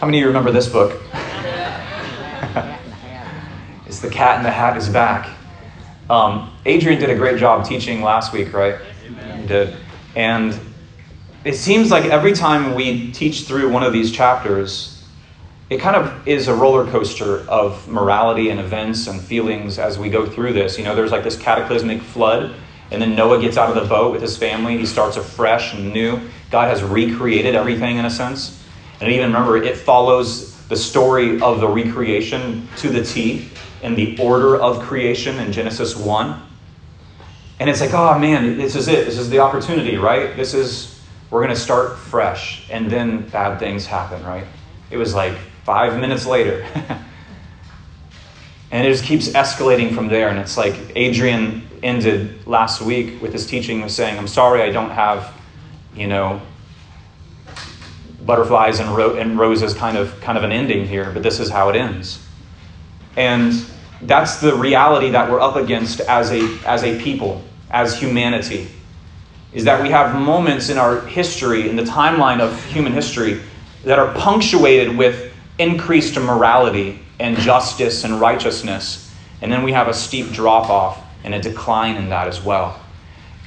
How many of you remember this book? it's The Cat in the Hat is Back. Um, Adrian did a great job teaching last week, right? He did. And it seems like every time we teach through one of these chapters, it kind of is a roller coaster of morality and events and feelings as we go through this. You know, there's like this cataclysmic flood, and then Noah gets out of the boat with his family. He starts afresh and new. God has recreated everything in a sense. And even remember, it follows the story of the recreation to the T in the order of creation in Genesis 1. And it's like, oh man, this is it. This is the opportunity, right? This is, we're going to start fresh. And then bad things happen, right? It was like five minutes later. and it just keeps escalating from there. And it's like Adrian ended last week with his teaching of saying, I'm sorry I don't have, you know, butterflies and, ro- and roses kind of, kind of an ending here, but this is how it ends. And that's the reality that we're up against as a, as a people, as humanity, is that we have moments in our history, in the timeline of human history, that are punctuated with increased morality and justice and righteousness. And then we have a steep drop off and a decline in that as well.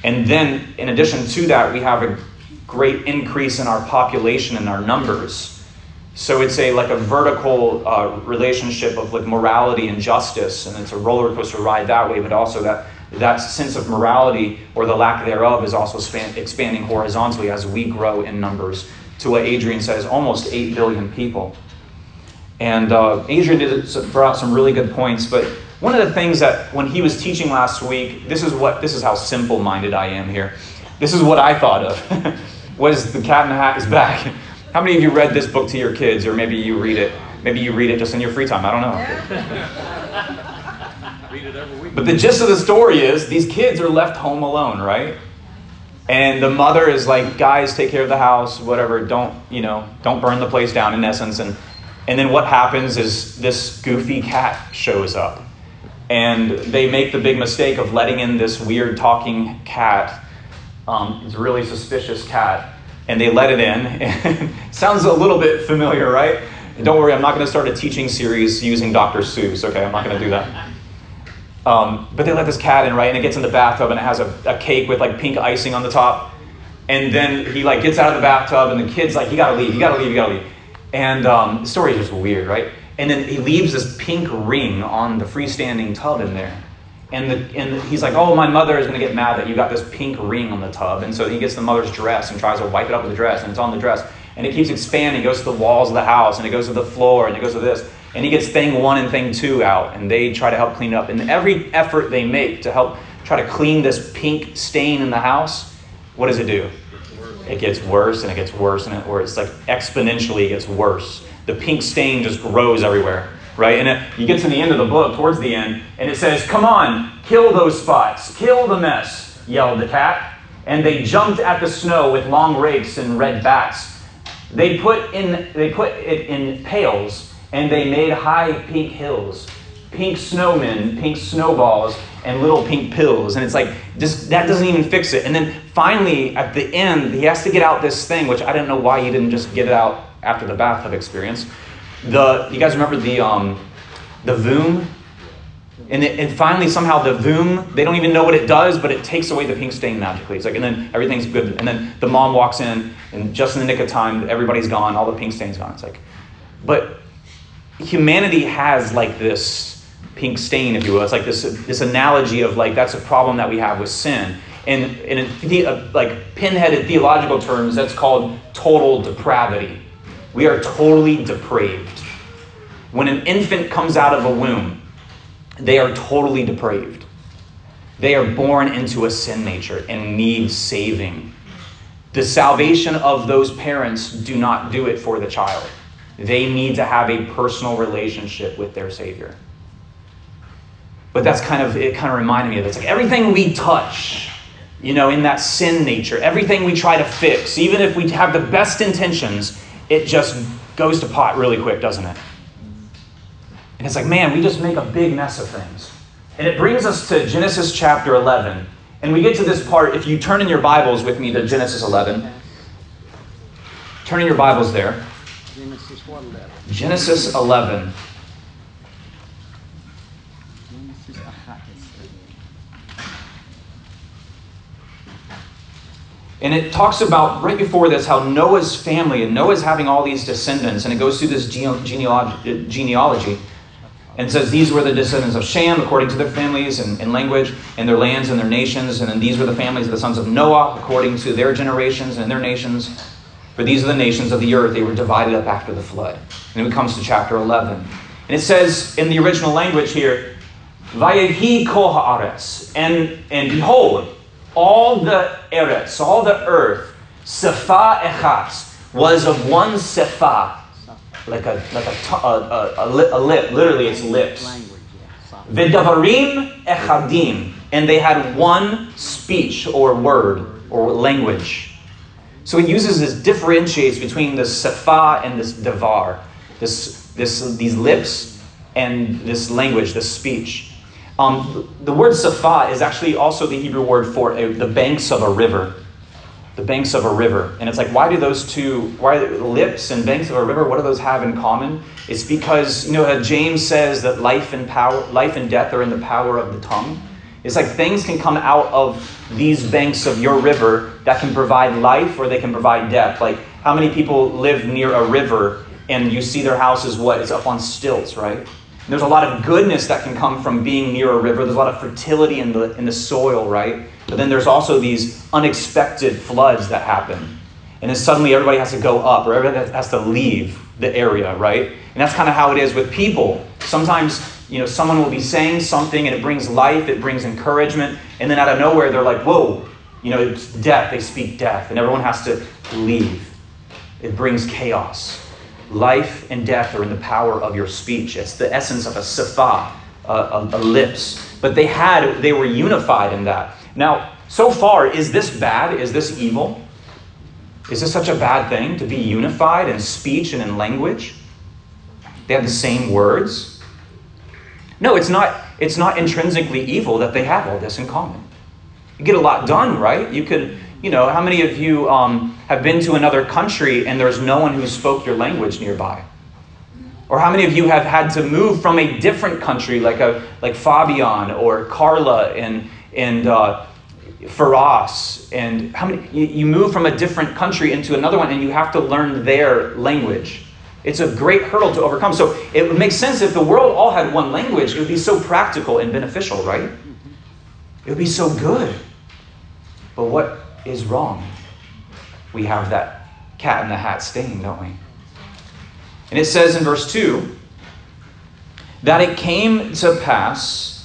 And then, in addition to that, we have a great increase in our population and our numbers. So it's a like a vertical uh, relationship of like morality and justice, and it's a roller coaster ride that way. But also that that sense of morality or the lack thereof is also span, expanding horizontally as we grow in numbers to what Adrian says, almost eight billion people. And uh, Adrian did, brought some really good points, but one of the things that when he was teaching last week, this is what this is how simple-minded I am here. This is what I thought of. was the cat in the hat is back. How many of you read this book to your kids, or maybe you read it? Maybe you read it just in your free time. I don't know. But the gist of the story is these kids are left home alone, right? And the mother is like, guys, take care of the house, whatever. Don't, you know, don't burn the place down in essence. And, and then what happens is this goofy cat shows up. And they make the big mistake of letting in this weird talking cat. Um, it's a really suspicious cat. And they let it in. sounds a little bit familiar, right? Don't worry, I'm not going to start a teaching series using Dr. Seuss, okay? I'm not going to do that. Um, but they let this cat in, right? And it gets in the bathtub and it has a, a cake with like pink icing on the top. And then he like gets out of the bathtub and the kid's like, you gotta leave, you gotta leave, you gotta leave. And um, the story is just weird, right? And then he leaves this pink ring on the freestanding tub in there. And, the, and he's like, oh, my mother is going to get mad that you got this pink ring on the tub. And so he gets the mother's dress and tries to wipe it up with the dress, and it's on the dress. And it keeps expanding. It goes to the walls of the house, and it goes to the floor, and it goes to this. And he gets thing one and thing two out, and they try to help clean up. And every effort they make to help try to clean this pink stain in the house, what does it do? It gets worse and it gets worse, and it, or it's like exponentially gets worse. The pink stain just grows everywhere, right? And it, you get to the end of the book, towards the end, and it says, Come on, kill those spots, kill the mess, yelled the cat. And they jumped at the snow with long rakes and red bats. They put, in, they put it in pails and they made high pink hills, pink snowmen, pink snowballs, and little pink pills. And it's like, just that doesn't even fix it. And then finally, at the end, he has to get out this thing, which I don't know why he didn't just get it out after the bathtub experience. The you guys remember the um, the voom? And, it, and finally, somehow, the voom, they don't even know what it does, but it takes away the pink stain magically. It's like, and then everything's good. And then the mom walks in, and just in the nick of time, everybody's gone, all the pink stain's gone. It's like, but humanity has like this pink stain, if you will. It's like this, this analogy of like that's a problem that we have with sin. And in the, uh, like pinheaded theological terms, that's called total depravity. We are totally depraved. When an infant comes out of a womb, they are totally depraved. They are born into a sin nature and need saving. The salvation of those parents do not do it for the child. They need to have a personal relationship with their Savior. But that's kind of, it kind of reminded me of this. Like everything we touch, you know, in that sin nature, everything we try to fix, even if we have the best intentions, it just goes to pot really quick, doesn't it? And it's like, man, we just make a big mess of things. And it brings us to Genesis chapter 11. And we get to this part, if you turn in your Bibles with me to Genesis 11, turn in your Bibles there. Genesis what 11? Genesis 11. Genesis 11. And it talks about, right before this, how Noah's family, and Noah's having all these descendants, and it goes through this gene- genealogy, and says these were the descendants of Shem according to their families and, and, language and their lands and their nations. And then these were the families of the sons of Noah according to their generations and their nations. For these are the nations of the earth. They were divided up after the flood. And it comes to chapter 11. And it says in the original language here, Vayehi kol. And, and behold, all the eretz, all the earth, sefa echatz, was of one sefa, like a like a, a, a, lip, a lip. Literally, it's lips. Sa- echadim, and they had one speech or word or language. So it uses this differentiates between the sefa and this davar, this this these lips and this language, this speech. Um, the word Safa is actually also the Hebrew word for a, the banks of a river the banks of a river. And it's like, why do those two, why lips and banks of a river, what do those have in common? It's because, you know, James says that life and power, life and death are in the power of the tongue. It's like things can come out of these banks of your river that can provide life or they can provide death. Like, how many people live near a river and you see their house is what? It's up on stilts, right? There's a lot of goodness that can come from being near a river. There's a lot of fertility in the, in the soil, right? But then there's also these unexpected floods that happen. And then suddenly everybody has to go up or everybody has to leave the area, right? And that's kind of how it is with people. Sometimes, you know, someone will be saying something and it brings life, it brings encouragement, and then out of nowhere they're like, whoa, you know, it's death. They speak death, and everyone has to leave. It brings chaos. Life and death are in the power of your speech. It's the essence of a safa, a, a, a lips. But they had, they were unified in that. Now, so far, is this bad? Is this evil? Is this such a bad thing to be unified in speech and in language? They have the same words? No, it's not, it's not intrinsically evil that they have all this in common. You get a lot done, right? You could, you know, how many of you um, have been to another country and there's no one who spoke your language nearby? Or how many of you have had to move from a different country, like a like Fabian or Carla and and uh, Faraz, and how many you, you move from a different country into another one, and you have to learn their language. It's a great hurdle to overcome. So it would make sense if the world all had one language. It would be so practical and beneficial, right? It would be so good. But what is wrong? We have that cat in the hat stain, don't we? And it says in verse 2 that it came to pass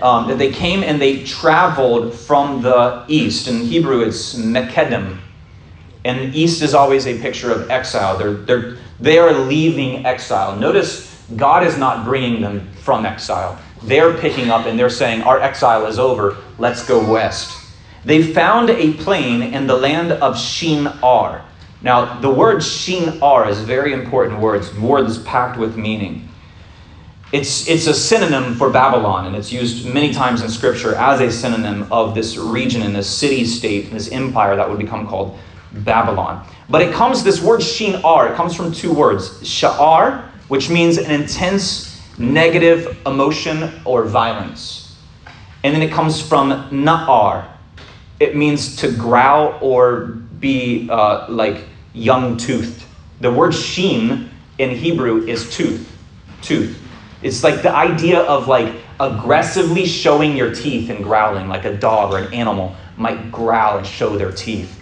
um, that they came and they traveled from the east. In Hebrew, it's Mekedim. And east is always a picture of exile. They're, they're, they are leaving exile. Notice God is not bringing them from exile. They're picking up and they're saying, Our exile is over. Let's go west. They found a plain in the land of Shinar. Now, the word Shinar is a very important word. It's words packed with meaning. It's, it's a synonym for Babylon, and it's used many times in Scripture as a synonym of this region and this city state, and this empire that would become called Babylon. But it comes, this word Shinar, it comes from two words Sha'ar, which means an intense negative emotion or violence. And then it comes from Na'ar, it means to growl or be uh, like young toothed. The word sheen in Hebrew is tooth. Tooth. It's like the idea of like aggressively showing your teeth and growling, like a dog or an animal might growl and show their teeth.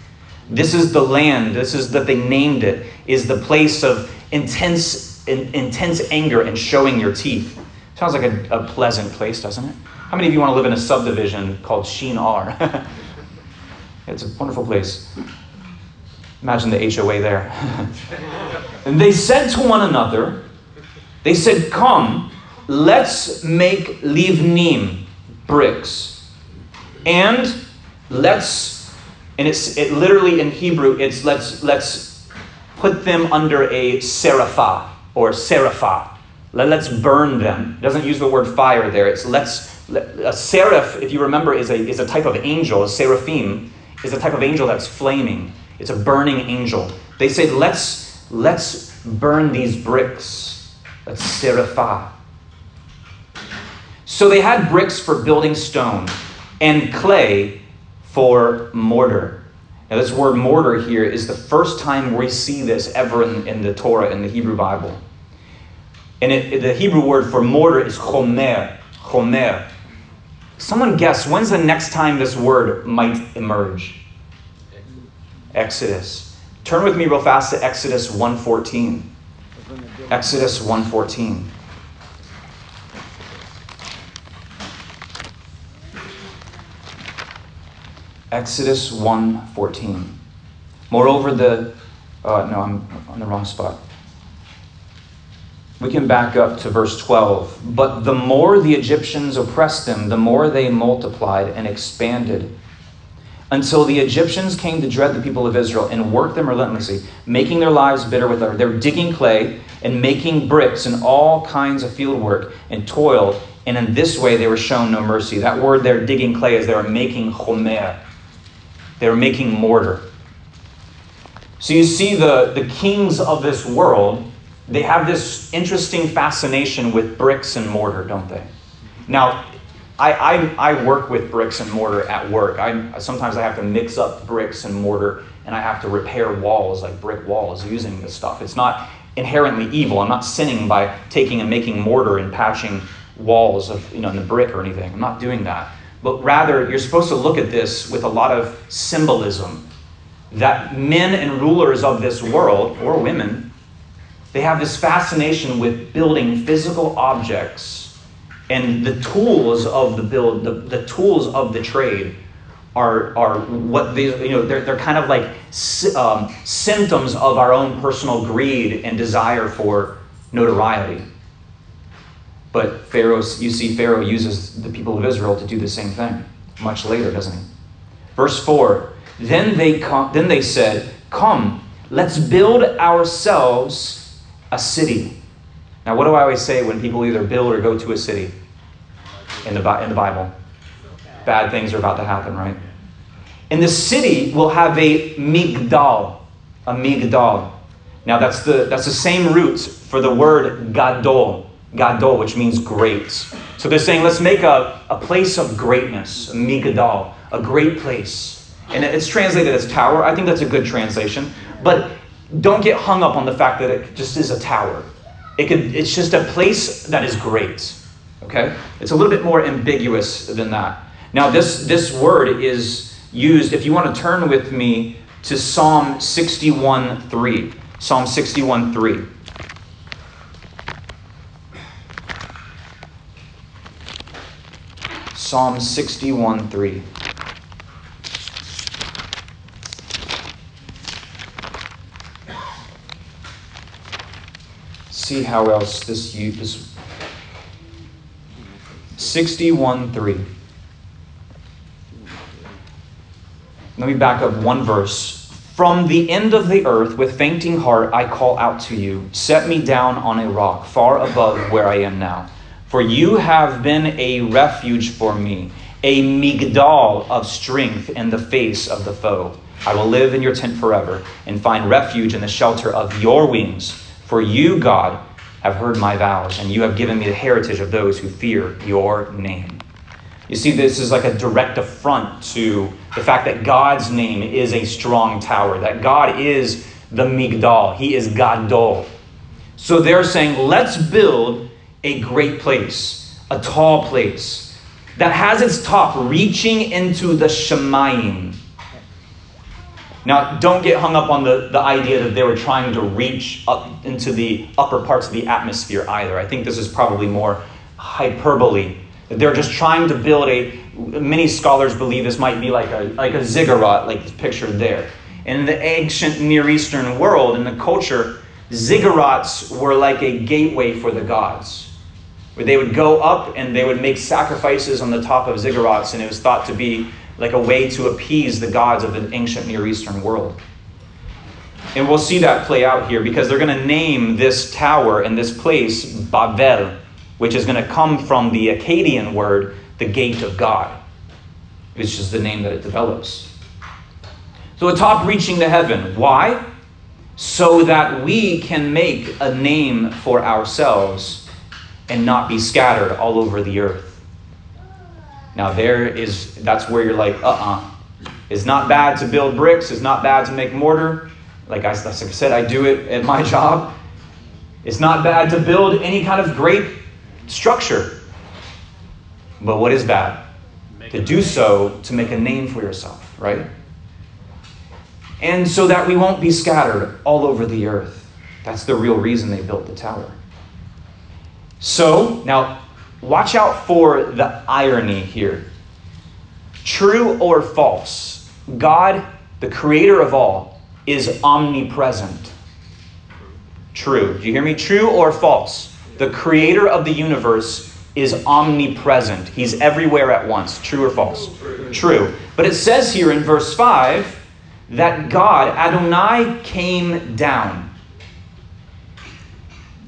This is the land, this is that they named it, is the place of intense, in, intense anger and showing your teeth. Sounds like a, a pleasant place, doesn't it? How many of you want to live in a subdivision called Shinar? it's a wonderful place. Imagine the HOA there. and they said to one another, they said, Come, let's make livnim, bricks, and let's, and it's it literally in Hebrew, it's let's let's put them under a serapha or serapha. Let, let's burn them. It doesn't use the word fire there. It's let's a seraph, if you remember, is a is a type of angel. A seraphim is a type of angel that's flaming. It's a burning angel. They said, let's let's burn these bricks. Serapha. So they had bricks for building stone and clay for mortar. Now, this word mortar here is the first time we see this ever in, in the Torah, in the Hebrew Bible. And it, the Hebrew word for mortar is chomer. Chomer. Someone guess, when's the next time this word might emerge? Exodus. Turn with me real fast to Exodus 1.14. Exodus 1.14. Exodus 1:14. Moreover, the uh, no, I'm on the wrong spot. We can back up to verse 12. But the more the Egyptians oppressed them, the more they multiplied and expanded. Until the Egyptians came to dread the people of Israel and worked them relentlessly, making their lives bitter with them. They were digging clay and making bricks and all kinds of field work and toil. And in this way they were shown no mercy. That word there, digging clay, is they were making chomer. They were making mortar. So you see, the, the kings of this world, they have this interesting fascination with bricks and mortar, don't they? Now, I, I, I work with bricks and mortar at work. I, sometimes I have to mix up bricks and mortar, and I have to repair walls, like brick walls, using this stuff. It's not inherently evil. I'm not sinning by taking and making mortar and patching walls of, you know, in the brick or anything. I'm not doing that but rather you're supposed to look at this with a lot of symbolism. That men and rulers of this world, or women, they have this fascination with building physical objects and the tools of the build, the, the tools of the trade are, are what these, you know, they're, they're kind of like um, symptoms of our own personal greed and desire for notoriety. But Pharaoh, you see, Pharaoh uses the people of Israel to do the same thing much later, doesn't he? Verse 4 Then they, com- then they said, Come, let's build ourselves a city. Now, what do I always say when people either build or go to a city in the, in the Bible? Bad things are about to happen, right? And the city will have a migdal. A migdal. Now, that's the, that's the same root for the word gadol Gadol, which means great. So they're saying, let's make a, a place of greatness, a Migadal, a great place. And it's translated as tower. I think that's a good translation. But don't get hung up on the fact that it just is a tower. It could, it's just a place that is great. Okay? It's a little bit more ambiguous than that. Now, this, this word is used, if you want to turn with me to Psalm 61 3. Psalm 61 3. Psalm 61 3. See how else this you this 61 3. Let me back up one verse. From the end of the earth, with fainting heart, I call out to you. Set me down on a rock, far above where I am now. For you have been a refuge for me, a migdal of strength in the face of the foe. I will live in your tent forever and find refuge in the shelter of your wings. For you, God, have heard my vows, and you have given me the heritage of those who fear your name. You see, this is like a direct affront to the fact that God's name is a strong tower, that God is the Migdal, He is Gadol. So they're saying, let's build a great place, a tall place that has its top reaching into the Shemayim. Now, don't get hung up on the, the idea that they were trying to reach up into the upper parts of the atmosphere either. I think this is probably more hyperbole. They're just trying to build a, many scholars believe this might be like a, like a ziggurat, like pictured there. In the ancient Near Eastern world, in the culture, ziggurats were like a gateway for the gods where they would go up and they would make sacrifices on the top of ziggurats, and it was thought to be like a way to appease the gods of the ancient Near Eastern world. And we'll see that play out here because they're going to name this tower and this place Babel, which is going to come from the Akkadian word, the gate of God, which is the name that it develops. So a top reaching to heaven. Why? so that we can make a name for ourselves and not be scattered all over the earth. Now, there is, that's where you're like, uh uh-uh. uh. It's not bad to build bricks, it's not bad to make mortar. Like I, like I said, I do it at my job. It's not bad to build any kind of great structure. But what is bad? To do so to make a name for yourself, right? And so that we won't be scattered all over the earth. That's the real reason they built the tower. So, now watch out for the irony here. True or false, God, the creator of all, is omnipresent. True. Do you hear me? True or false? The creator of the universe is omnipresent. He's everywhere at once. True or false? True. But it says here in verse 5 that God, Adonai, came down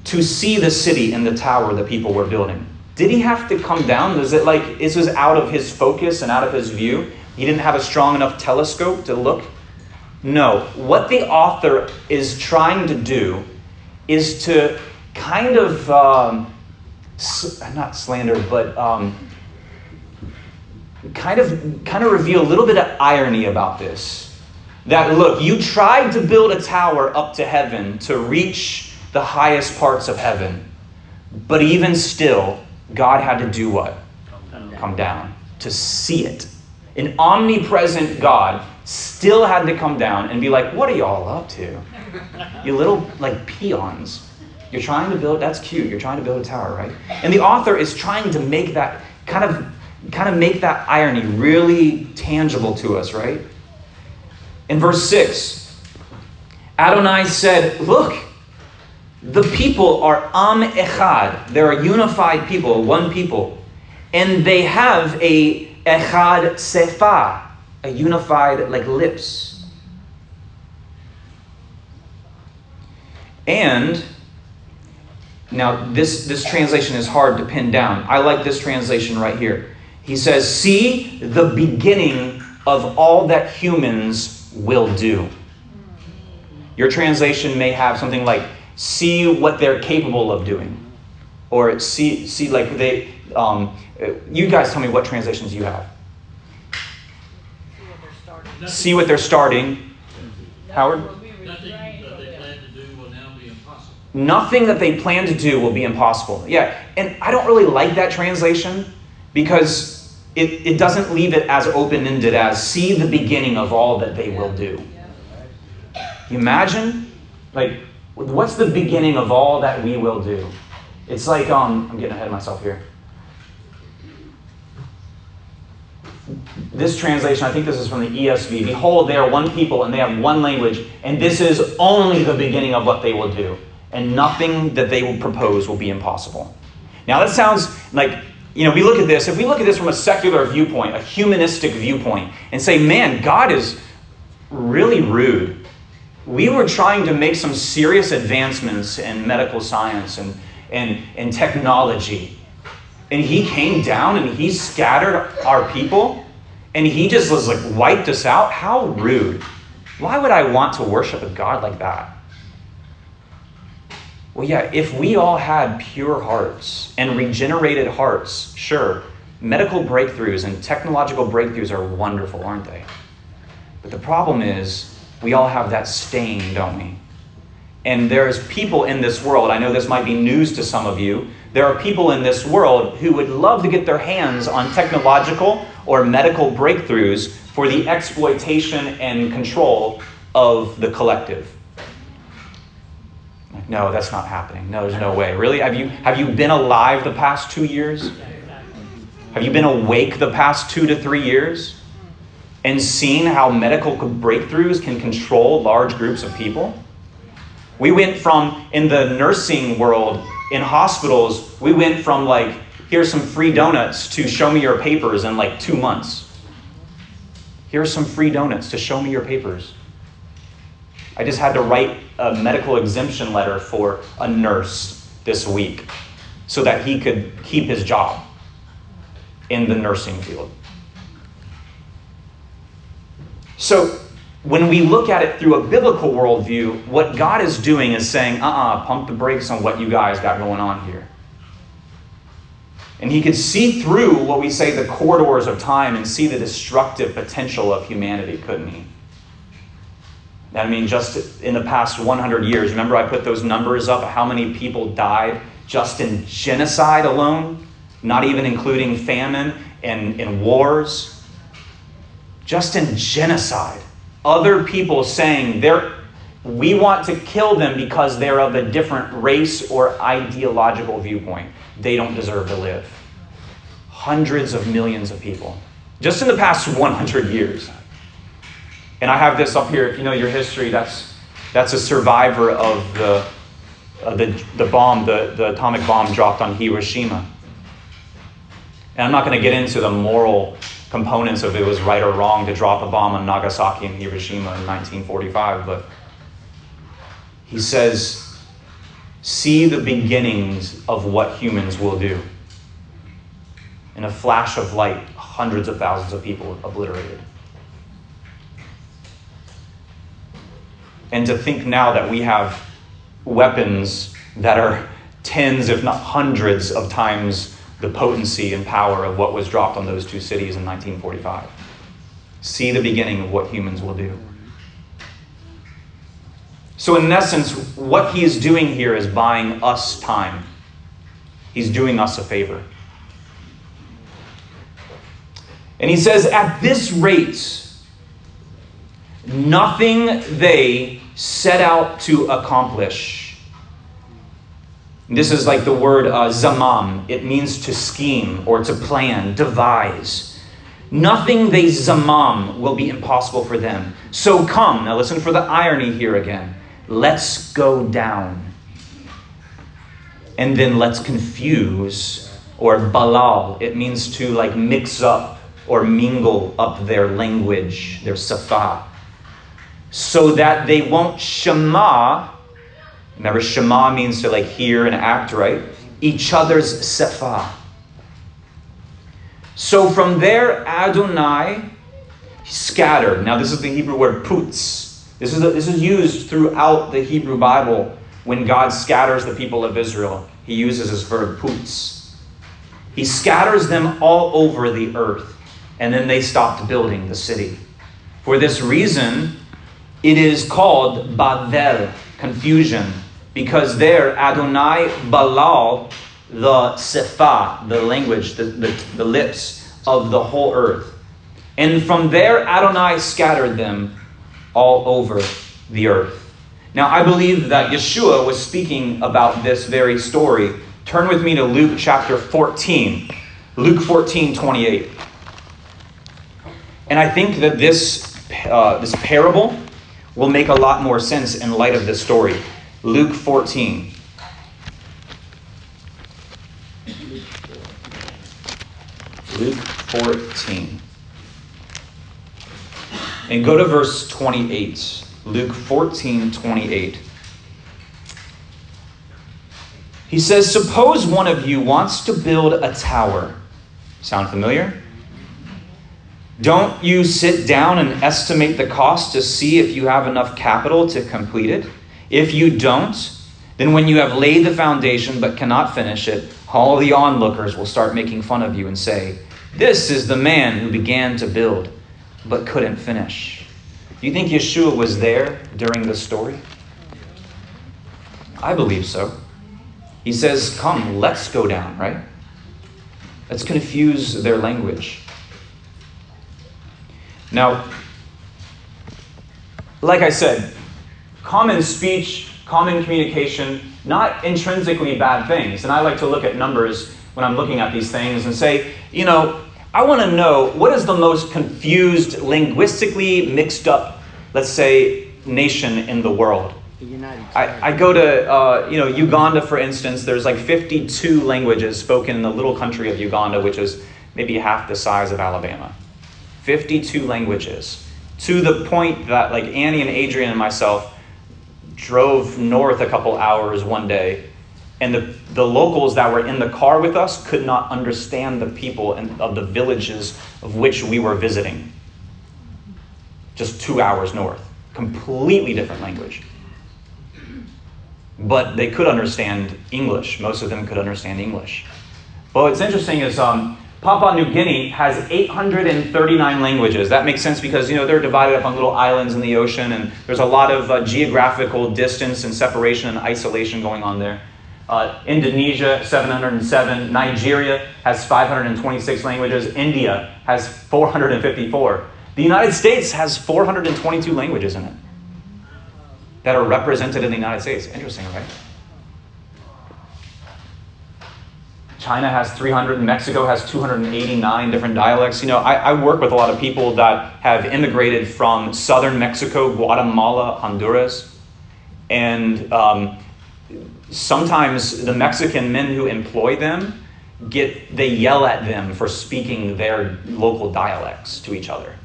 to see the city and the tower the people were building. Did he have to come down? Was it like this was out of his focus and out of his view? He didn't have a strong enough telescope to look? No. What the author is trying to do is to kind of um, not slander, but um, kind of kind of reveal a little bit of irony about this. That look, you tried to build a tower up to heaven to reach the highest parts of heaven, but even still, God had to do what? Come down, to see it. An omnipresent God still had to come down and be like, "What are y'all up to? You little like peons." You're trying to build, that's cute. You're trying to build a tower, right? And the author is trying to make that kind of kind of make that irony really tangible to us, right? In verse 6, Adonai said, Look, the people are Am Echad. They're a unified people, one people. And they have a Echad Sefa, a unified like lips. And now, this, this translation is hard to pin down. I like this translation right here. He says, See the beginning of all that humans will do. Your translation may have something like, See what they're capable of doing. Or see, see like they, um, you guys tell me what translations you have. See what they're starting. Howard? Nothing that they plan to do will be impossible. Yeah, and I don't really like that translation because it, it doesn't leave it as open ended as see the beginning of all that they will do. You imagine? Like, what's the beginning of all that we will do? It's like, um, I'm getting ahead of myself here. This translation, I think this is from the ESV. Behold, they are one people and they have one language, and this is only the beginning of what they will do and nothing that they will propose will be impossible. Now, that sounds like, you know, we look at this, if we look at this from a secular viewpoint, a humanistic viewpoint, and say, man, God is really rude. We were trying to make some serious advancements in medical science and, and, and technology. And he came down and he scattered our people and he just was like wiped us out. How rude. Why would I want to worship a God like that? Well, yeah, if we all had pure hearts and regenerated hearts, sure, medical breakthroughs and technological breakthroughs are wonderful, aren't they? But the problem is, we all have that stain, don't we? And there's people in this world, I know this might be news to some of you, there are people in this world who would love to get their hands on technological or medical breakthroughs for the exploitation and control of the collective. No, that's not happening. No, there's no way. Really? Have you, have you been alive the past two years? Have you been awake the past two to three years? And seen how medical breakthroughs can control large groups of people? We went from, in the nursing world, in hospitals, we went from like, here's some free donuts to show me your papers in like two months. Here's some free donuts to show me your papers. I just had to write a medical exemption letter for a nurse this week so that he could keep his job in the nursing field. So, when we look at it through a biblical worldview, what God is doing is saying, uh uh pump the brakes on what you guys got going on here. And he could see through what we say the corridors of time and see the destructive potential of humanity, couldn't he? I mean, just in the past 100 years, remember I put those numbers up how many people died just in genocide alone, not even including famine and, and wars? Just in genocide. Other people saying they're, we want to kill them because they're of a different race or ideological viewpoint. They don't deserve to live. Hundreds of millions of people. Just in the past 100 years. And I have this up here. If you know your history, that's, that's a survivor of the, uh, the, the bomb, the, the atomic bomb dropped on Hiroshima. And I'm not going to get into the moral components of it was right or wrong to drop a bomb on Nagasaki and Hiroshima in 1945, but he says, see the beginnings of what humans will do. In a flash of light, hundreds of thousands of people obliterated. And to think now that we have weapons that are tens, if not hundreds, of times the potency and power of what was dropped on those two cities in 1945. See the beginning of what humans will do. So, in essence, what he is doing here is buying us time. He's doing us a favor. And he says, At this rate, nothing they set out to accomplish. This is like the word uh, zamam. It means to scheme or to plan, devise. Nothing they zamam will be impossible for them. So come, now listen for the irony here again. Let's go down. And then let's confuse, or balal. It means to like mix up or mingle up their language, their safa so that they won't shema. Remember, shema means to like hear and act, right? Each other's sefa. So from there, Adonai scattered. Now, this is the Hebrew word putz. This is, this is used throughout the Hebrew Bible when God scatters the people of Israel. He uses this verb putz. He scatters them all over the earth, and then they stopped building the city. For this reason, it is called Bavel, confusion, because there Adonai Balal, the Sefa, the language, the, the, the lips of the whole earth. And from there Adonai scattered them all over the earth. Now, I believe that Yeshua was speaking about this very story. Turn with me to Luke chapter 14. Luke 14, 28. And I think that this, uh, this parable will make a lot more sense in light of this story. Luke 14. Luke 14. And go to verse 28. Luke 14, 28. He says, Suppose one of you wants to build a tower. Sound familiar? Don't you sit down and estimate the cost to see if you have enough capital to complete it? If you don't, then when you have laid the foundation but cannot finish it, all the onlookers will start making fun of you and say, This is the man who began to build but couldn't finish. Do you think Yeshua was there during the story? I believe so. He says, Come, let's go down, right? Let's confuse their language. Now, like I said, common speech, common communication, not intrinsically bad things. And I like to look at numbers when I'm looking at these things and say, you know, I want to know what is the most confused, linguistically mixed up, let's say, nation in the world. The United I, I go to uh, you know Uganda for instance. There's like 52 languages spoken in the little country of Uganda, which is maybe half the size of Alabama. 52 languages to the point that like Annie and Adrian and myself drove north a couple hours one day and the, the locals that were in the car with us could not understand the people of the villages of which we were visiting just two hours north. Completely different language. But they could understand English. Most of them could understand English. But what's interesting is um, Papua New Guinea has 839 languages. That makes sense because you know they're divided up on little islands in the ocean, and there's a lot of uh, geographical distance and separation and isolation going on there. Uh, Indonesia, 707. Nigeria has 526 languages. India has 454. The United States has 422 languages in it that are represented in the United States. Interesting, right? China has 300, Mexico has 289 different dialects. You know, I, I, work with a lot of people that have immigrated from southern Mexico, Guatemala, Honduras, and um, sometimes the Mexican men who employ them get they yell at them for speaking their local dialects to each other,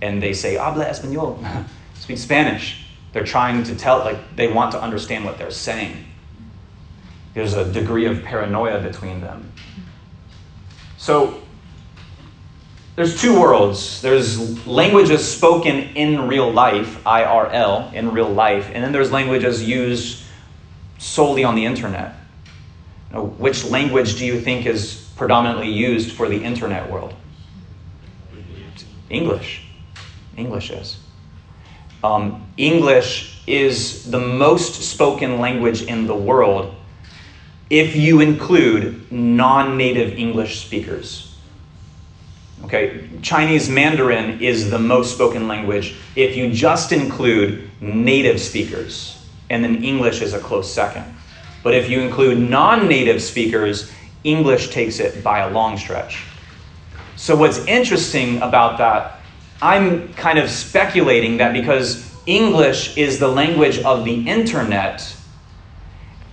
and they say "habla español," speak Spanish. They're trying to tell like they want to understand what they're saying there's a degree of paranoia between them. So there's two worlds. There's languages spoken in real life, IRL, in real life, and then there's languages used solely on the internet. Now, which language do you think is predominantly used for the internet world? English. English is. Um, English is the most spoken language in the world if you include non native English speakers. Okay, Chinese Mandarin is the most spoken language if you just include native speakers, and then English is a close second. But if you include non native speakers, English takes it by a long stretch. So, what's interesting about that, I'm kind of speculating that because English is the language of the internet,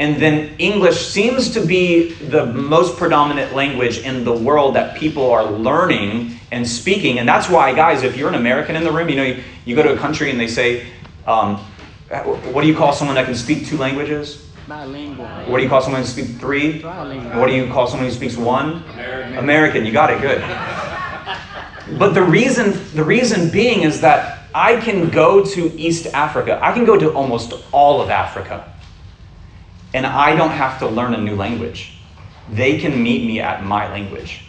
and then English seems to be the most predominant language in the world that people are learning and speaking. And that's why, guys, if you're an American in the room, you know, you, you go to a country and they say, um, what do you call someone that can speak two languages? Bilingual. What do you call someone who speaks three? Trilingual. What do you call someone who speaks one? American. American. You got it. Good. But the reason, the reason being is that I can go to East Africa. I can go to almost all of Africa and I don't have to learn a new language. They can meet me at my language.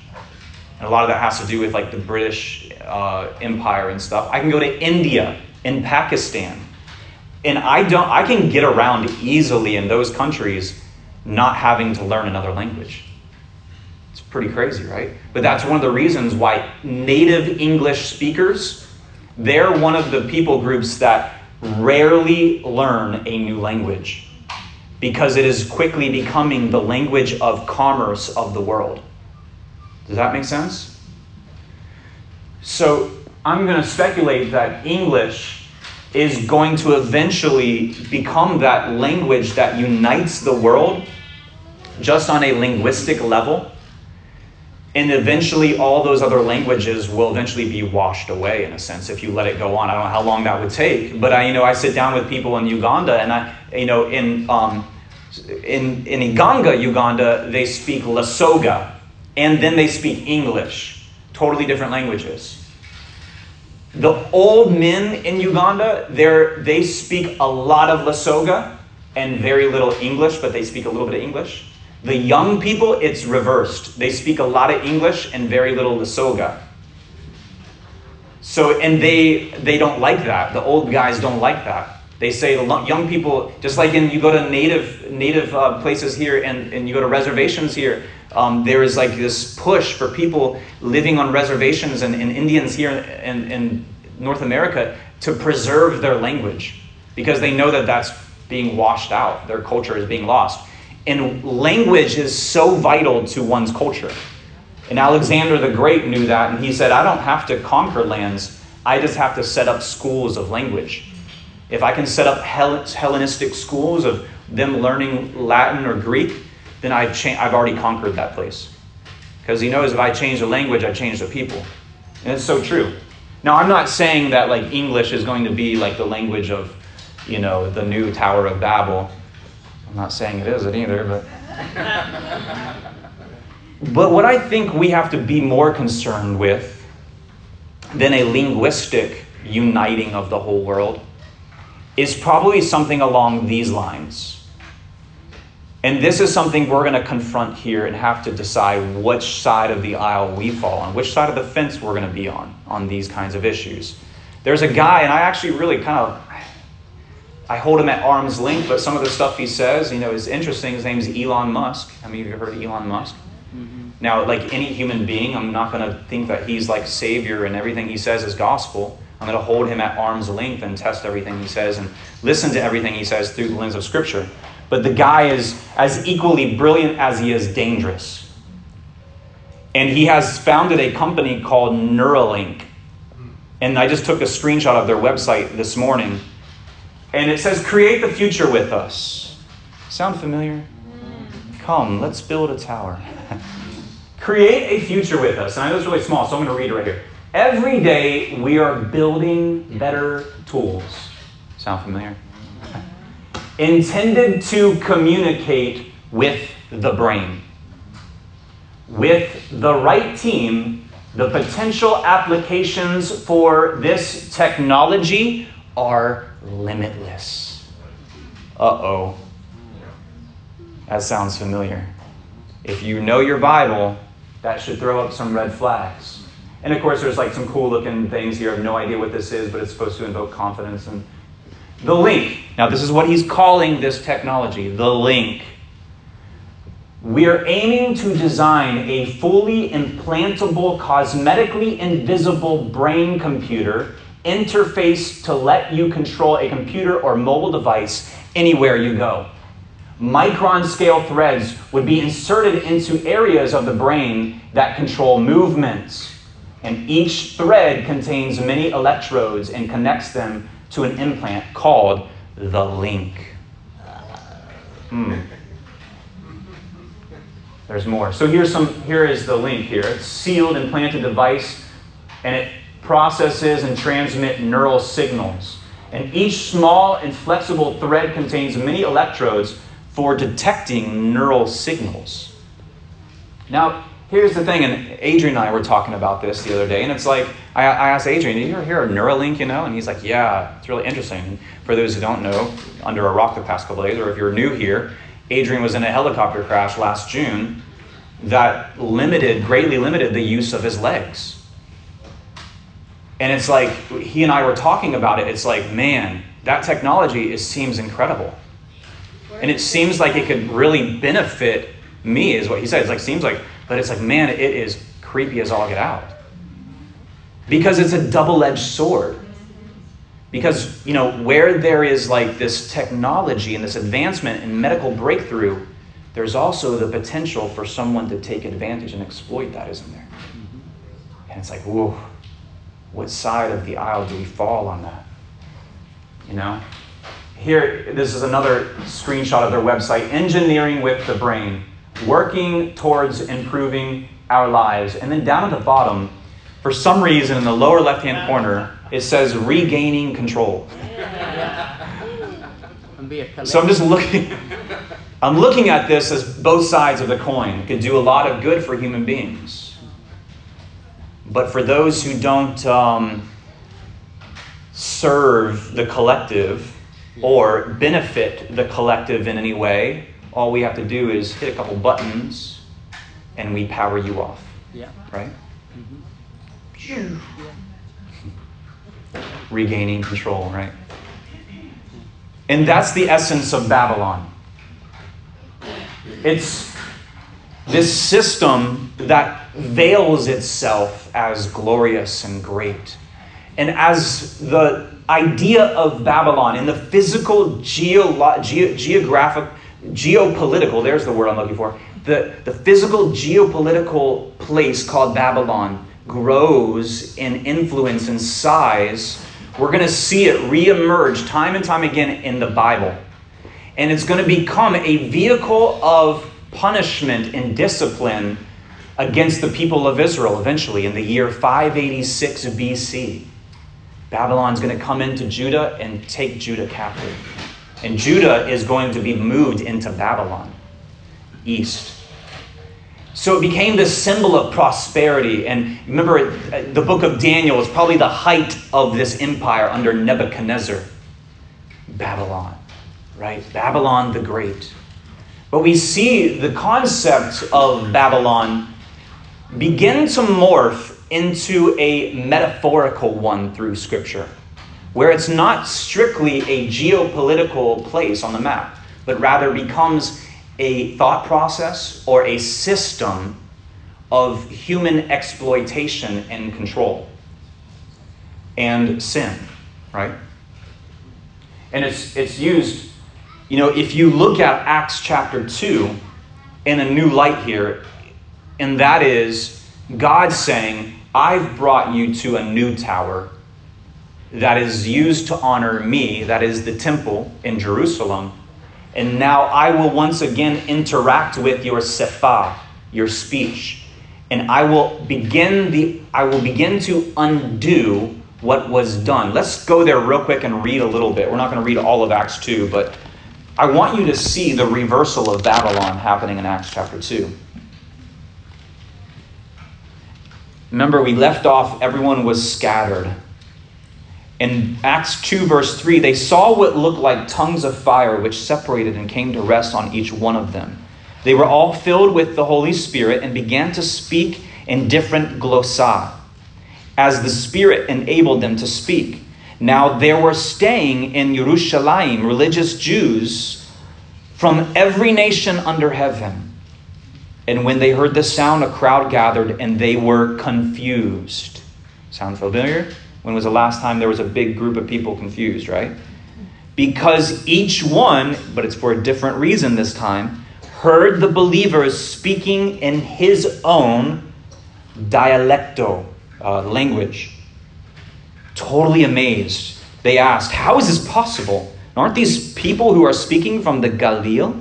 And a lot of that has to do with like the British uh, Empire and stuff. I can go to India and Pakistan, and I don't. I can get around easily in those countries, not having to learn another language. It's pretty crazy, right? But that's one of the reasons why native English speakers, they're one of the people groups that rarely learn a new language because it is quickly becoming the language of commerce of the world. Does that make sense? So I'm going to speculate that English is going to eventually become that language that unites the world just on a linguistic level. And eventually, all those other languages will eventually be washed away, in a sense, if you let it go on. I don't know how long that would take, but I, you know, I sit down with people in Uganda, and I, you know, in um, in, in Iganga, Uganda, they speak Lusoga, and then they speak English, totally different languages. The old men in Uganda, they speak a lot of Lusoga and very little English, but they speak a little bit of English. The young people, it's reversed. They speak a lot of English and very little Lusoga. So, and they they don't like that. The old guys don't like that. They say the young people, just like in you go to native native uh, places here and, and you go to reservations here, um, there is like this push for people living on reservations and, and Indians here in, in North America to preserve their language because they know that that's being washed out. Their culture is being lost. And language is so vital to one's culture. And Alexander the Great knew that, and he said, I don't have to conquer lands, I just have to set up schools of language. If I can set up Hellenistic schools of them learning Latin or Greek, then I've, cha- I've already conquered that place. Because he knows if I change the language, I change the people. And it's so true. Now, I'm not saying that like English is going to be like the language of, you know, the new Tower of Babel. I'm not saying it isn't either, but. but what I think we have to be more concerned with than a linguistic uniting of the whole world is probably something along these lines. And this is something we're going to confront here and have to decide which side of the aisle we fall on, which side of the fence we're going to be on, on these kinds of issues. There's a guy, and I actually really kind of, I hold him at arm's length, but some of the stuff he says, you know, is interesting. His name's Elon Musk. How many of you heard of Elon Musk? Mm-hmm. Now, like any human being, I'm not going to think that he's like savior and everything he says is gospel. I'm going to hold him at arm's length and test everything he says and listen to everything he says through the lens of Scripture. But the guy is as equally brilliant as he is dangerous. And he has founded a company called Neuralink. And I just took a screenshot of their website this morning. And it says, Create the future with us. Sound familiar? Come, let's build a tower. Create a future with us. And I know it's really small, so I'm going to read it right here. Every day we are building better tools. Sound familiar? Intended to communicate with the brain. With the right team, the potential applications for this technology are limitless. Uh oh. That sounds familiar. If you know your Bible, that should throw up some red flags. And of course, there's like some cool looking things here. I have no idea what this is, but it's supposed to invoke confidence. And the link. Now, this is what he's calling this technology the link. We are aiming to design a fully implantable, cosmetically invisible brain computer interface to let you control a computer or mobile device anywhere you go. Micron scale threads would be inserted into areas of the brain that control movements and each thread contains many electrodes and connects them to an implant called the link. Hmm. There's more. So here's some here is the link here. It's a sealed implanted device and it processes and transmits neural signals. And each small and flexible thread contains many electrodes for detecting neural signals. Now, here's the thing, and Adrian and I were talking about this the other day, and it's like, I, I asked Adrian, did you ever hear of Neuralink, you know? And he's like, yeah, it's really interesting. For those who don't know, under a rock the past couple days, or if you're new here, Adrian was in a helicopter crash last June that limited, greatly limited the use of his legs. And it's like, he and I were talking about it, it's like, man, that technology is, seems incredible. And it seems like it could really benefit me, is what he said. It's like, seems like but it's like, man, it is creepy as all get out. Because it's a double edged sword. Because, you know, where there is like this technology and this advancement and medical breakthrough, there's also the potential for someone to take advantage and exploit that, isn't there? And it's like, whoa, what side of the aisle do we fall on that? You know? Here, this is another screenshot of their website Engineering with the Brain working towards improving our lives. And then down at the bottom, for some reason in the lower left hand corner, it says regaining control. So I'm just looking. I'm looking at this as both sides of the coin. It could do a lot of good for human beings. But for those who don't um, serve the collective or benefit the collective in any way, all we have to do is hit a couple buttons and we power you off. Yeah. Right? Mm-hmm. Regaining control, right? And that's the essence of Babylon. It's this system that veils itself as glorious and great. And as the idea of Babylon in the physical, geolo- ge- geographic, geopolitical, there's the word I'm looking for, the, the physical geopolitical place called Babylon grows in influence and size, we're going to see it reemerge time and time again in the Bible. And it's going to become a vehicle of punishment and discipline against the people of Israel eventually in the year 586 BC. Babylon's going to come into Judah and take Judah captive. And Judah is going to be moved into Babylon, east. So it became this symbol of prosperity. And remember, the book of Daniel is probably the height of this empire under Nebuchadnezzar. Babylon, right? Babylon the Great. But we see the concept of Babylon begin to morph into a metaphorical one through Scripture, where it's not strictly a geopolitical place on the map, but rather becomes a thought process or a system of human exploitation and control and sin, right? And it's, it's used, you know, if you look at Acts chapter 2 in a new light here, and that is God saying, I've brought you to a new tower that is used to honor me, that is the temple in Jerusalem. And now I will once again interact with your sefa, your speech. And I will begin the I will begin to undo what was done. Let's go there real quick and read a little bit. We're not going to read all of Acts 2, but I want you to see the reversal of Babylon happening in Acts chapter 2. Remember, we left off, everyone was scattered. In Acts 2, verse 3, they saw what looked like tongues of fire which separated and came to rest on each one of them. They were all filled with the Holy Spirit and began to speak in different glossa, as the Spirit enabled them to speak. Now there were staying in Jerusalem religious Jews from every nation under heaven. And when they heard the sound, a crowd gathered and they were confused. Sound familiar? When was the last time there was a big group of people confused, right? Because each one, but it's for a different reason this time, heard the believers speaking in his own dialecto uh, language. Totally amazed. They asked, How is this possible? Aren't these people who are speaking from the Galilee?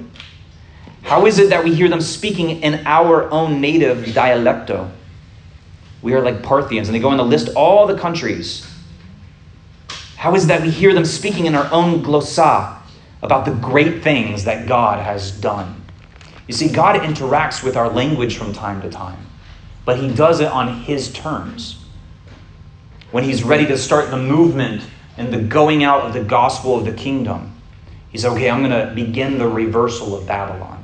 How is it that we hear them speaking in our own native dialecto? We are like Parthians, and they go on to list all the countries. How is that we hear them speaking in our own glossa about the great things that God has done? You see, God interacts with our language from time to time, but He does it on His terms. When He's ready to start the movement and the going out of the gospel of the kingdom, He says, okay, I'm going to begin the reversal of Babylon.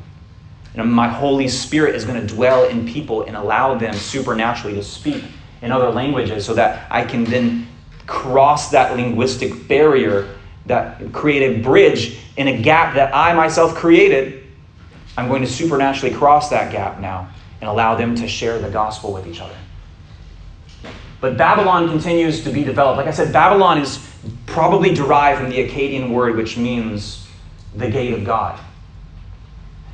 My Holy Spirit is going to dwell in people and allow them supernaturally to speak in other languages so that I can then cross that linguistic barrier that create a bridge in a gap that I myself created. I'm going to supernaturally cross that gap now and allow them to share the gospel with each other. But Babylon continues to be developed. Like I said, Babylon is probably derived from the Akkadian word which means the gate of God.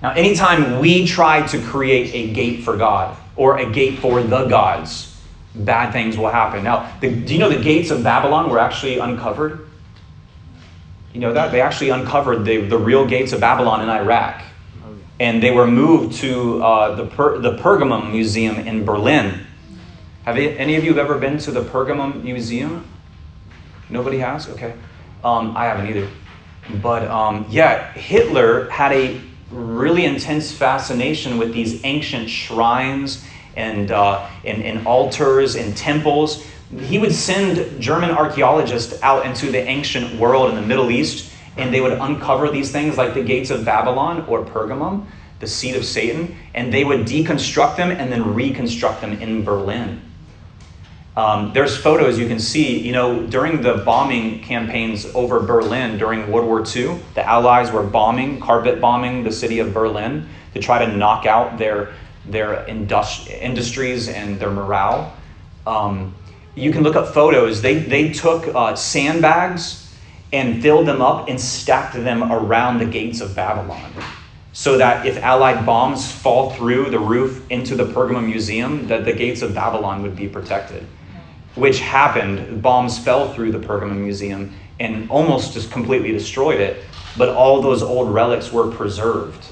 Now, anytime we try to create a gate for God or a gate for the gods, bad things will happen. Now, the, do you know the gates of Babylon were actually uncovered? You know that? They actually uncovered the, the real gates of Babylon in Iraq. And they were moved to uh, the, per, the Pergamum Museum in Berlin. Have any of you ever been to the Pergamum Museum? Nobody has? Okay. Um, I haven't either. But um, yeah, Hitler had a really intense fascination with these ancient shrines and, uh, and, and altars and temples. He would send German archaeologists out into the ancient world in the Middle East, and they would uncover these things like the gates of Babylon or Pergamum, the seat of Satan, and they would deconstruct them and then reconstruct them in Berlin. Um, there's photos you can see, you know, during the bombing campaigns over Berlin during World War II, the Allies were bombing, carpet bombing the city of Berlin to try to knock out their, their industri- industries and their morale. Um, you can look up photos. They, they took uh, sandbags and filled them up and stacked them around the gates of Babylon so that if Allied bombs fall through the roof into the Pergamum Museum, that the gates of Babylon would be protected which happened. Bombs fell through the Pergamum Museum and almost just completely destroyed it, but all those old relics were preserved.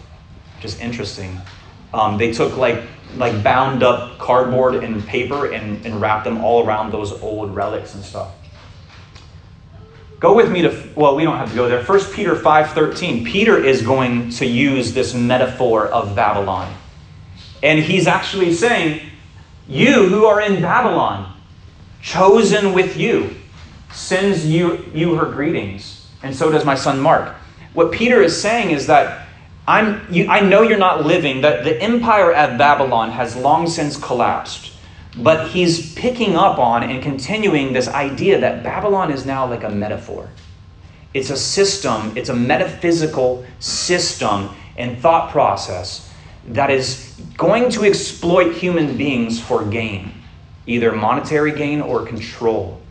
Just interesting. Um, they took like like bound up cardboard and paper and, and wrapped them all around those old relics and stuff. Go with me to well, we don't have to go there. First Peter 5:13. Peter is going to use this metaphor of Babylon. And he's actually saying, You who are in Babylon, chosen with you, sends you, you her greetings. And so does my son Mark. What Peter is saying is that I'm, you, I know you're not living, that the empire at Babylon has long since collapsed. But he's picking up on and continuing this idea that Babylon is now like a metaphor. It's a system, it's a metaphysical system and thought process that is going to exploit human beings for gain, either monetary gain or control.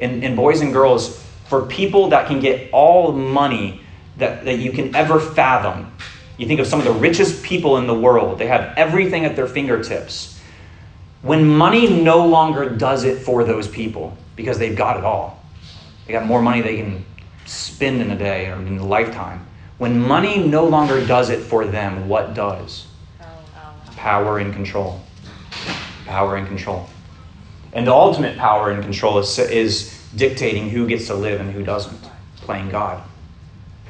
And, and boys and girls, for people that can get all the money that, that you can ever fathom, you think of some of the richest people in the world, they have everything at their fingertips. When money no longer does it for those people because they've got it all, they got more money they can spend in a day or in a lifetime. When money no longer does it for them, what does? Oh, oh, oh. Power and control. Power and control. And the ultimate power and control is, is dictating who gets to live and who doesn't, playing God.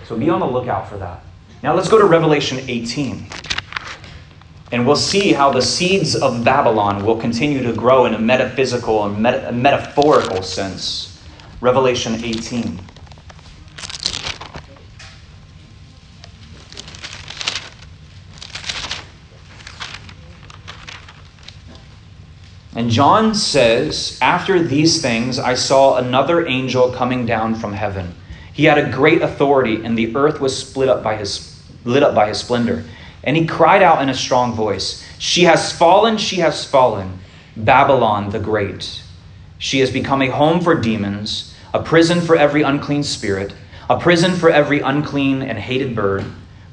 So be on the lookout for that. Now let's go to Revelation 18. And we'll see how the seeds of Babylon will continue to grow in a metaphysical and meta- metaphorical sense. Revelation 18. And John says, After these things, I saw another angel coming down from heaven. He had a great authority, and the earth was split up by his, lit up by his splendor. And he cried out in a strong voice, She has fallen, she has fallen, Babylon the Great. She has become a home for demons, a prison for every unclean spirit, a prison for every unclean and hated bird.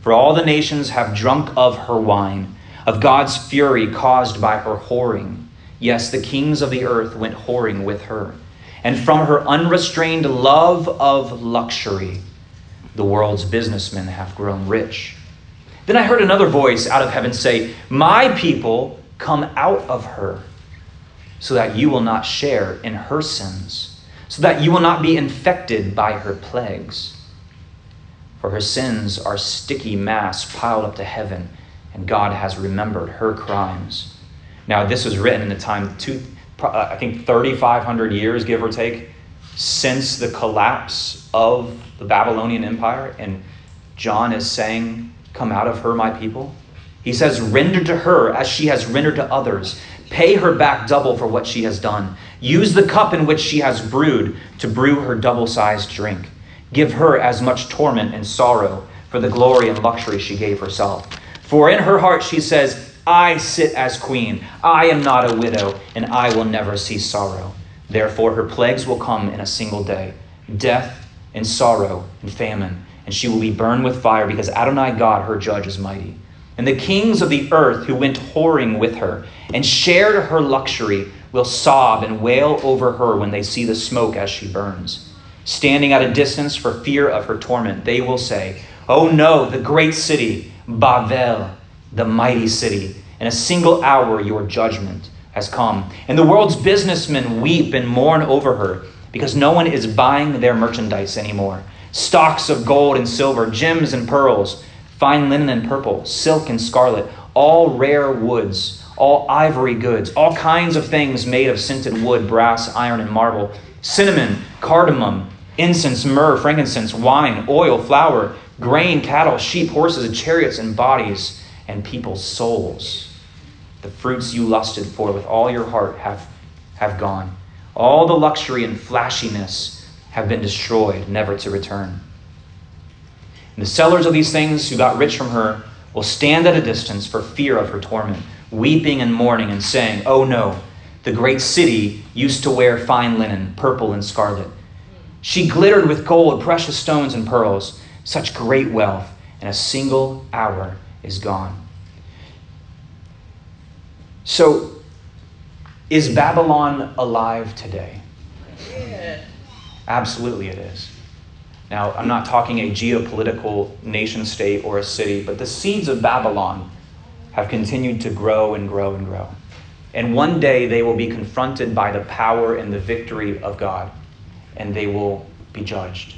For all the nations have drunk of her wine, of God's fury caused by her whoring. Yes, the kings of the earth went whoring with her. And from her unrestrained love of luxury, the world's businessmen have grown rich. Then I heard another voice out of heaven say, My people come out of her, so that you will not share in her sins, so that you will not be infected by her plagues. For her sins are sticky mass piled up to heaven, and God has remembered her crimes. Now, this was written in the time, two, uh, I think 3,500 years, give or take, since the collapse of the Babylonian Empire. And John is saying, Come out of her, my people. He says, Render to her as she has rendered to others. Pay her back double for what she has done. Use the cup in which she has brewed to brew her double sized drink. Give her as much torment and sorrow for the glory and luxury she gave herself. For in her heart she says, I sit as queen. I am not a widow, and I will never see sorrow. Therefore, her plagues will come in a single day death and sorrow and famine, and she will be burned with fire because Adonai God, her judge, is mighty. And the kings of the earth who went whoring with her and shared her luxury will sob and wail over her when they see the smoke as she burns. Standing at a distance for fear of her torment, they will say, Oh no, the great city, Bavel the mighty city. In a single hour, your judgment has come. And the world's businessmen weep and mourn over her because no one is buying their merchandise anymore. Stocks of gold and silver, gems and pearls, fine linen and purple, silk and scarlet, all rare woods, all ivory goods, all kinds of things made of scented wood, brass, iron, and marble, cinnamon, cardamom, incense, myrrh, frankincense, wine, oil, flour, grain, cattle, sheep, horses, and chariots, and bodies and people's souls. The fruits you lusted for with all your heart have, have gone. All the luxury and flashiness have been destroyed, never to return. And the sellers of these things who got rich from her will stand at a distance for fear of her torment, weeping and mourning and saying, Oh no, the great city used to wear fine linen, purple and scarlet. She glittered with gold, precious stones, and pearls. Such great wealth in a single hour is gone. So, is Babylon alive today? Absolutely, it is. Now, I'm not talking a geopolitical nation state or a city, but the seeds of Babylon have continued to grow and grow and grow. And one day they will be confronted by the power and the victory of God, and they will be judged.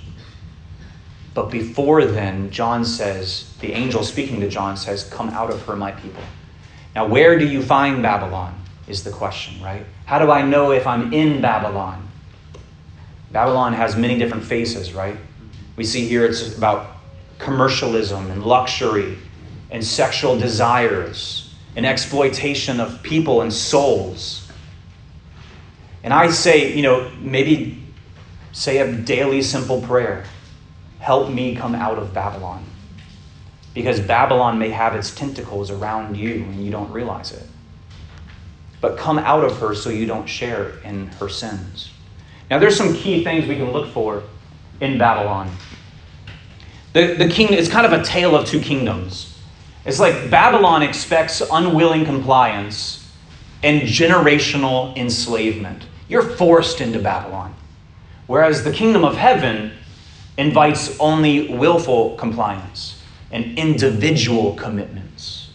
But before then, John says, the angel speaking to John says, Come out of her, my people. Now, where do you find Babylon? Is the question, right? How do I know if I'm in Babylon? Babylon has many different faces, right? We see here it's about commercialism and luxury and sexual desires and exploitation of people and souls. And I say, you know, maybe say a daily simple prayer help me come out of Babylon. Because Babylon may have its tentacles around you and you don't realize it. But come out of her so you don't share in her sins. Now, there's some key things we can look for in Babylon. The, the king, it's kind of a tale of two kingdoms. It's like Babylon expects unwilling compliance and generational enslavement. You're forced into Babylon. Whereas the kingdom of heaven invites only willful compliance and individual commitments.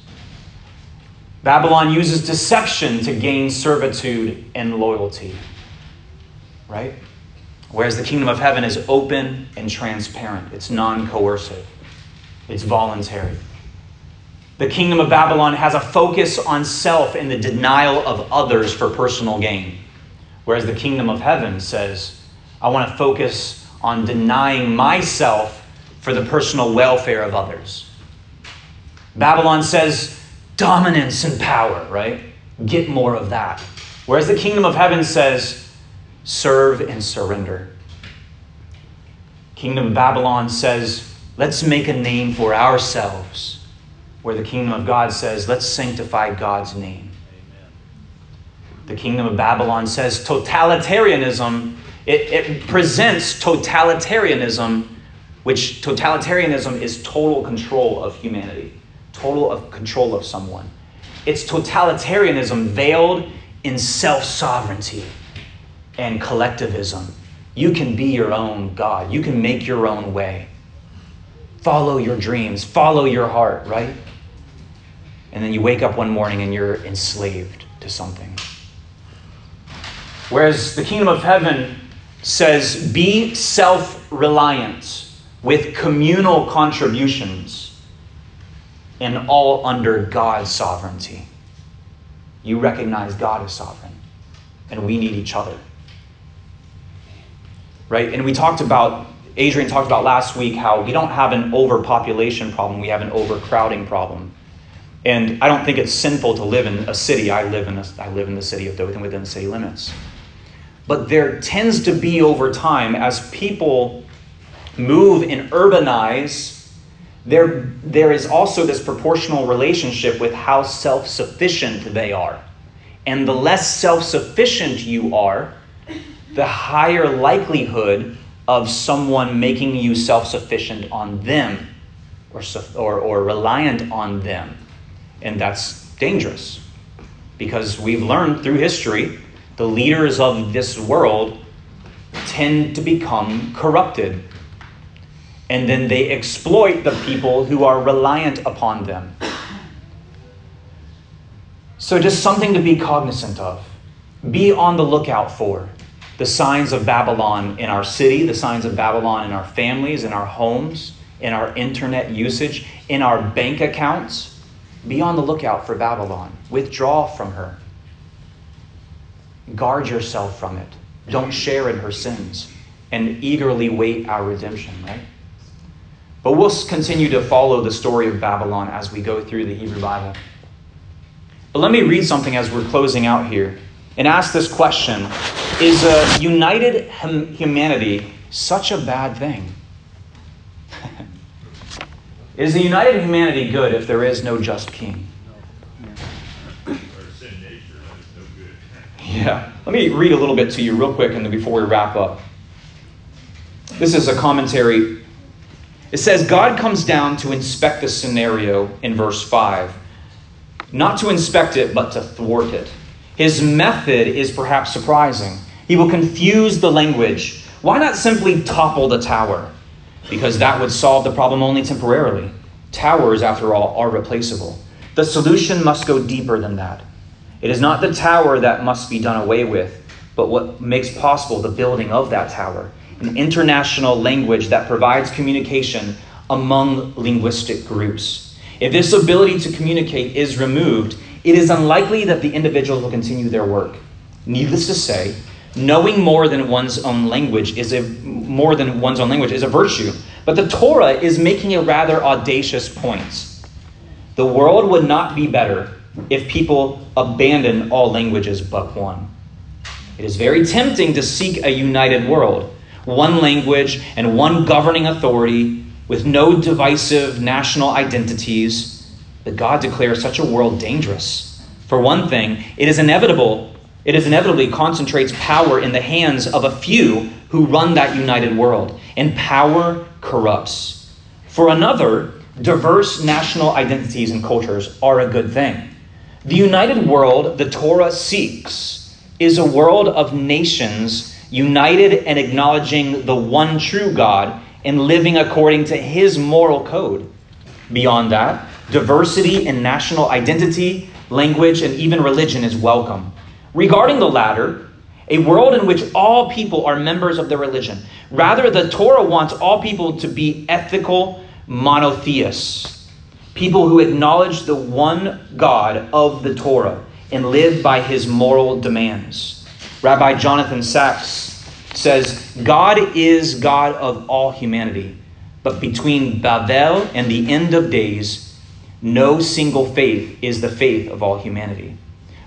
Babylon uses deception to gain servitude and loyalty. Right? Whereas the kingdom of heaven is open and transparent, it's non coercive, it's voluntary. The kingdom of Babylon has a focus on self and the denial of others for personal gain. Whereas the kingdom of heaven says, I want to focus on denying myself for the personal welfare of others. Babylon says, dominance and power, right? Get more of that. Whereas the kingdom of heaven says, serve and surrender. Kingdom of Babylon says, let's make a name for ourselves, where the kingdom of God says, let's sanctify God's name. The kingdom of Babylon says totalitarianism, it, it presents totalitarianism, which totalitarianism is total control of humanity, total of control of someone. It's totalitarianism veiled in self sovereignty and collectivism. You can be your own God. You can make your own way. Follow your dreams, follow your heart, right? And then you wake up one morning and you're enslaved to something. Whereas the kingdom of heaven says, be self reliant with communal contributions and all under God's sovereignty. You recognize God is sovereign, and we need each other right? And we talked about, Adrian talked about last week how we don't have an overpopulation problem, we have an overcrowding problem. And I don't think it's sinful to live in a city. I live in, a, I live in the city of Dothan within city limits. But there tends to be over time, as people move and urbanize, there, there is also this proportional relationship with how self sufficient they are. And the less self sufficient you are, the higher likelihood of someone making you self sufficient on them or, or, or reliant on them. And that's dangerous because we've learned through history the leaders of this world tend to become corrupted. And then they exploit the people who are reliant upon them. So, just something to be cognizant of. Be on the lookout for the signs of Babylon in our city, the signs of Babylon in our families, in our homes, in our internet usage, in our bank accounts. Be on the lookout for Babylon. Withdraw from her. Guard yourself from it. Don't share in her sins. And eagerly wait our redemption, right? But we'll continue to follow the story of Babylon as we go through the Hebrew Bible. But let me read something as we're closing out here and ask this question Is a united humanity such a bad thing? is a united humanity good if there is no just king? Yeah. Let me read a little bit to you real quick and then before we wrap up. This is a commentary. It says God comes down to inspect the scenario in verse 5. Not to inspect it, but to thwart it. His method is perhaps surprising. He will confuse the language. Why not simply topple the tower? Because that would solve the problem only temporarily. Towers, after all, are replaceable. The solution must go deeper than that. It is not the tower that must be done away with, but what makes possible the building of that tower an international language that provides communication among linguistic groups. If this ability to communicate is removed, it is unlikely that the individuals will continue their work. Needless to say, knowing more than one's own language is a more than one's own language is a virtue. But the Torah is making a rather audacious point. The world would not be better if people abandon all languages but one. It is very tempting to seek a united world, one language and one governing authority with no divisive national identities. But God declares such a world dangerous. For one thing, it is inevitable it is inevitably concentrates power in the hands of a few who run that united world, and power corrupts. For another, diverse national identities and cultures are a good thing. The united world the Torah seeks is a world of nations united and acknowledging the one true God and living according to his moral code. Beyond that, diversity in national identity, language, and even religion is welcome. Regarding the latter, a world in which all people are members of the religion. Rather, the Torah wants all people to be ethical monotheists, people who acknowledge the one God of the Torah and live by his moral demands. Rabbi Jonathan Sacks says, God is God of all humanity, but between Babel and the end of days, no single faith is the faith of all humanity.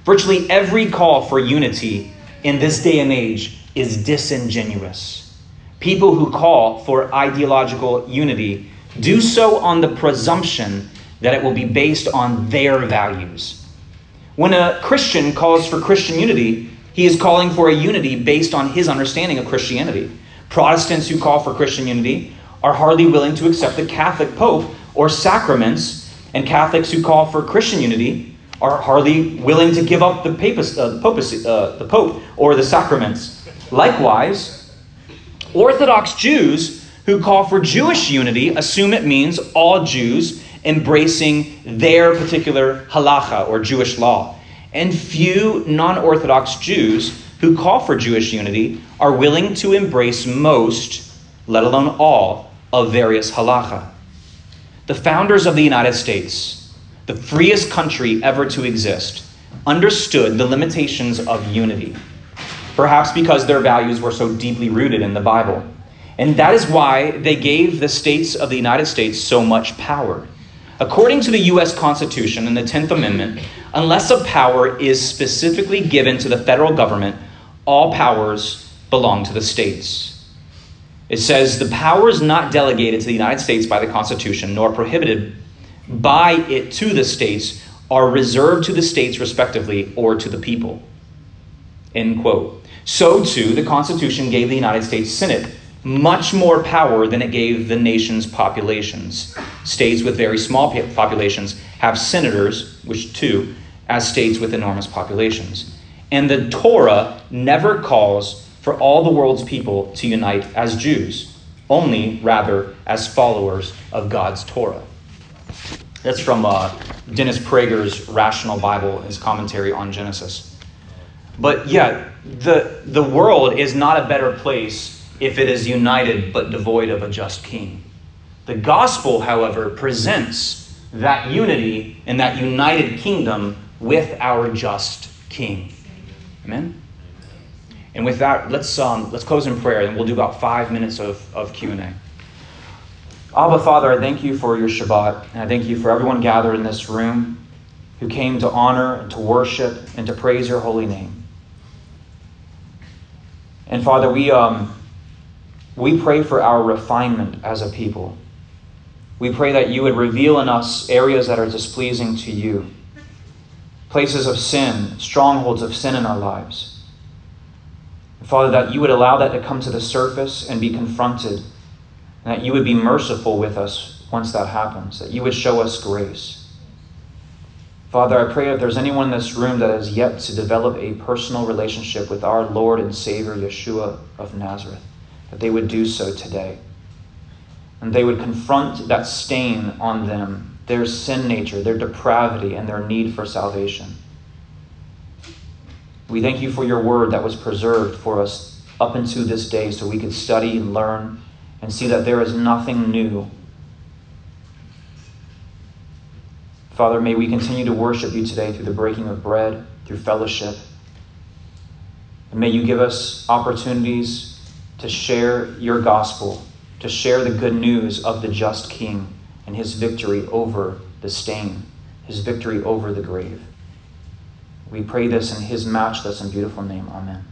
Virtually every call for unity in this day and age is disingenuous. People who call for ideological unity do so on the presumption that it will be based on their values. When a Christian calls for Christian unity, he is calling for a unity based on his understanding of Christianity. Protestants who call for Christian unity are hardly willing to accept the Catholic Pope or sacraments, and Catholics who call for Christian unity are hardly willing to give up the, papist, uh, the, papacy, uh, the Pope or the sacraments. Likewise, Orthodox Jews who call for Jewish unity assume it means all Jews embracing their particular halacha or Jewish law. And few non Orthodox Jews who call for Jewish unity are willing to embrace most, let alone all, of various halacha. The founders of the United States, the freest country ever to exist, understood the limitations of unity, perhaps because their values were so deeply rooted in the Bible. And that is why they gave the states of the United States so much power. According to the U.S. Constitution and the 10th Amendment, unless a power is specifically given to the federal government, all powers belong to the states. It says the powers not delegated to the United States by the Constitution nor prohibited by it to the states are reserved to the states respectively or to the people. End quote. So too, the Constitution gave the United States Senate much more power than it gave the nation's populations. States with very small populations have senators, which too, as states with enormous populations. And the Torah never calls for all the world's people to unite as Jews, only rather as followers of God's Torah. That's from uh, Dennis Prager's Rational Bible, his commentary on Genesis. But yeah, the, the world is not a better place if it is united but devoid of a just king. The gospel, however, presents that unity and that united kingdom with our just king. Amen? And with that, let's, um, let's close in prayer, and we'll do about five minutes of, of Q&A. Abba, Father, I thank you for your Shabbat, and I thank you for everyone gathered in this room who came to honor and to worship and to praise your holy name. And Father, we, um, we pray for our refinement as a people. We pray that you would reveal in us areas that are displeasing to you, places of sin, strongholds of sin in our lives. Father, that you would allow that to come to the surface and be confronted and that you would be merciful with us once that happens, that you would show us grace. Father, I pray if there's anyone in this room that has yet to develop a personal relationship with our Lord and Savior, Yeshua of Nazareth, that they would do so today. And they would confront that stain on them, their sin nature, their depravity, and their need for salvation. We thank you for your word that was preserved for us up into this day so we could study and learn and see that there is nothing new. Father, may we continue to worship you today through the breaking of bread, through fellowship. And may you give us opportunities to share your gospel, to share the good news of the just King and his victory over the stain, his victory over the grave. We pray this in his matchless and beautiful name. Amen.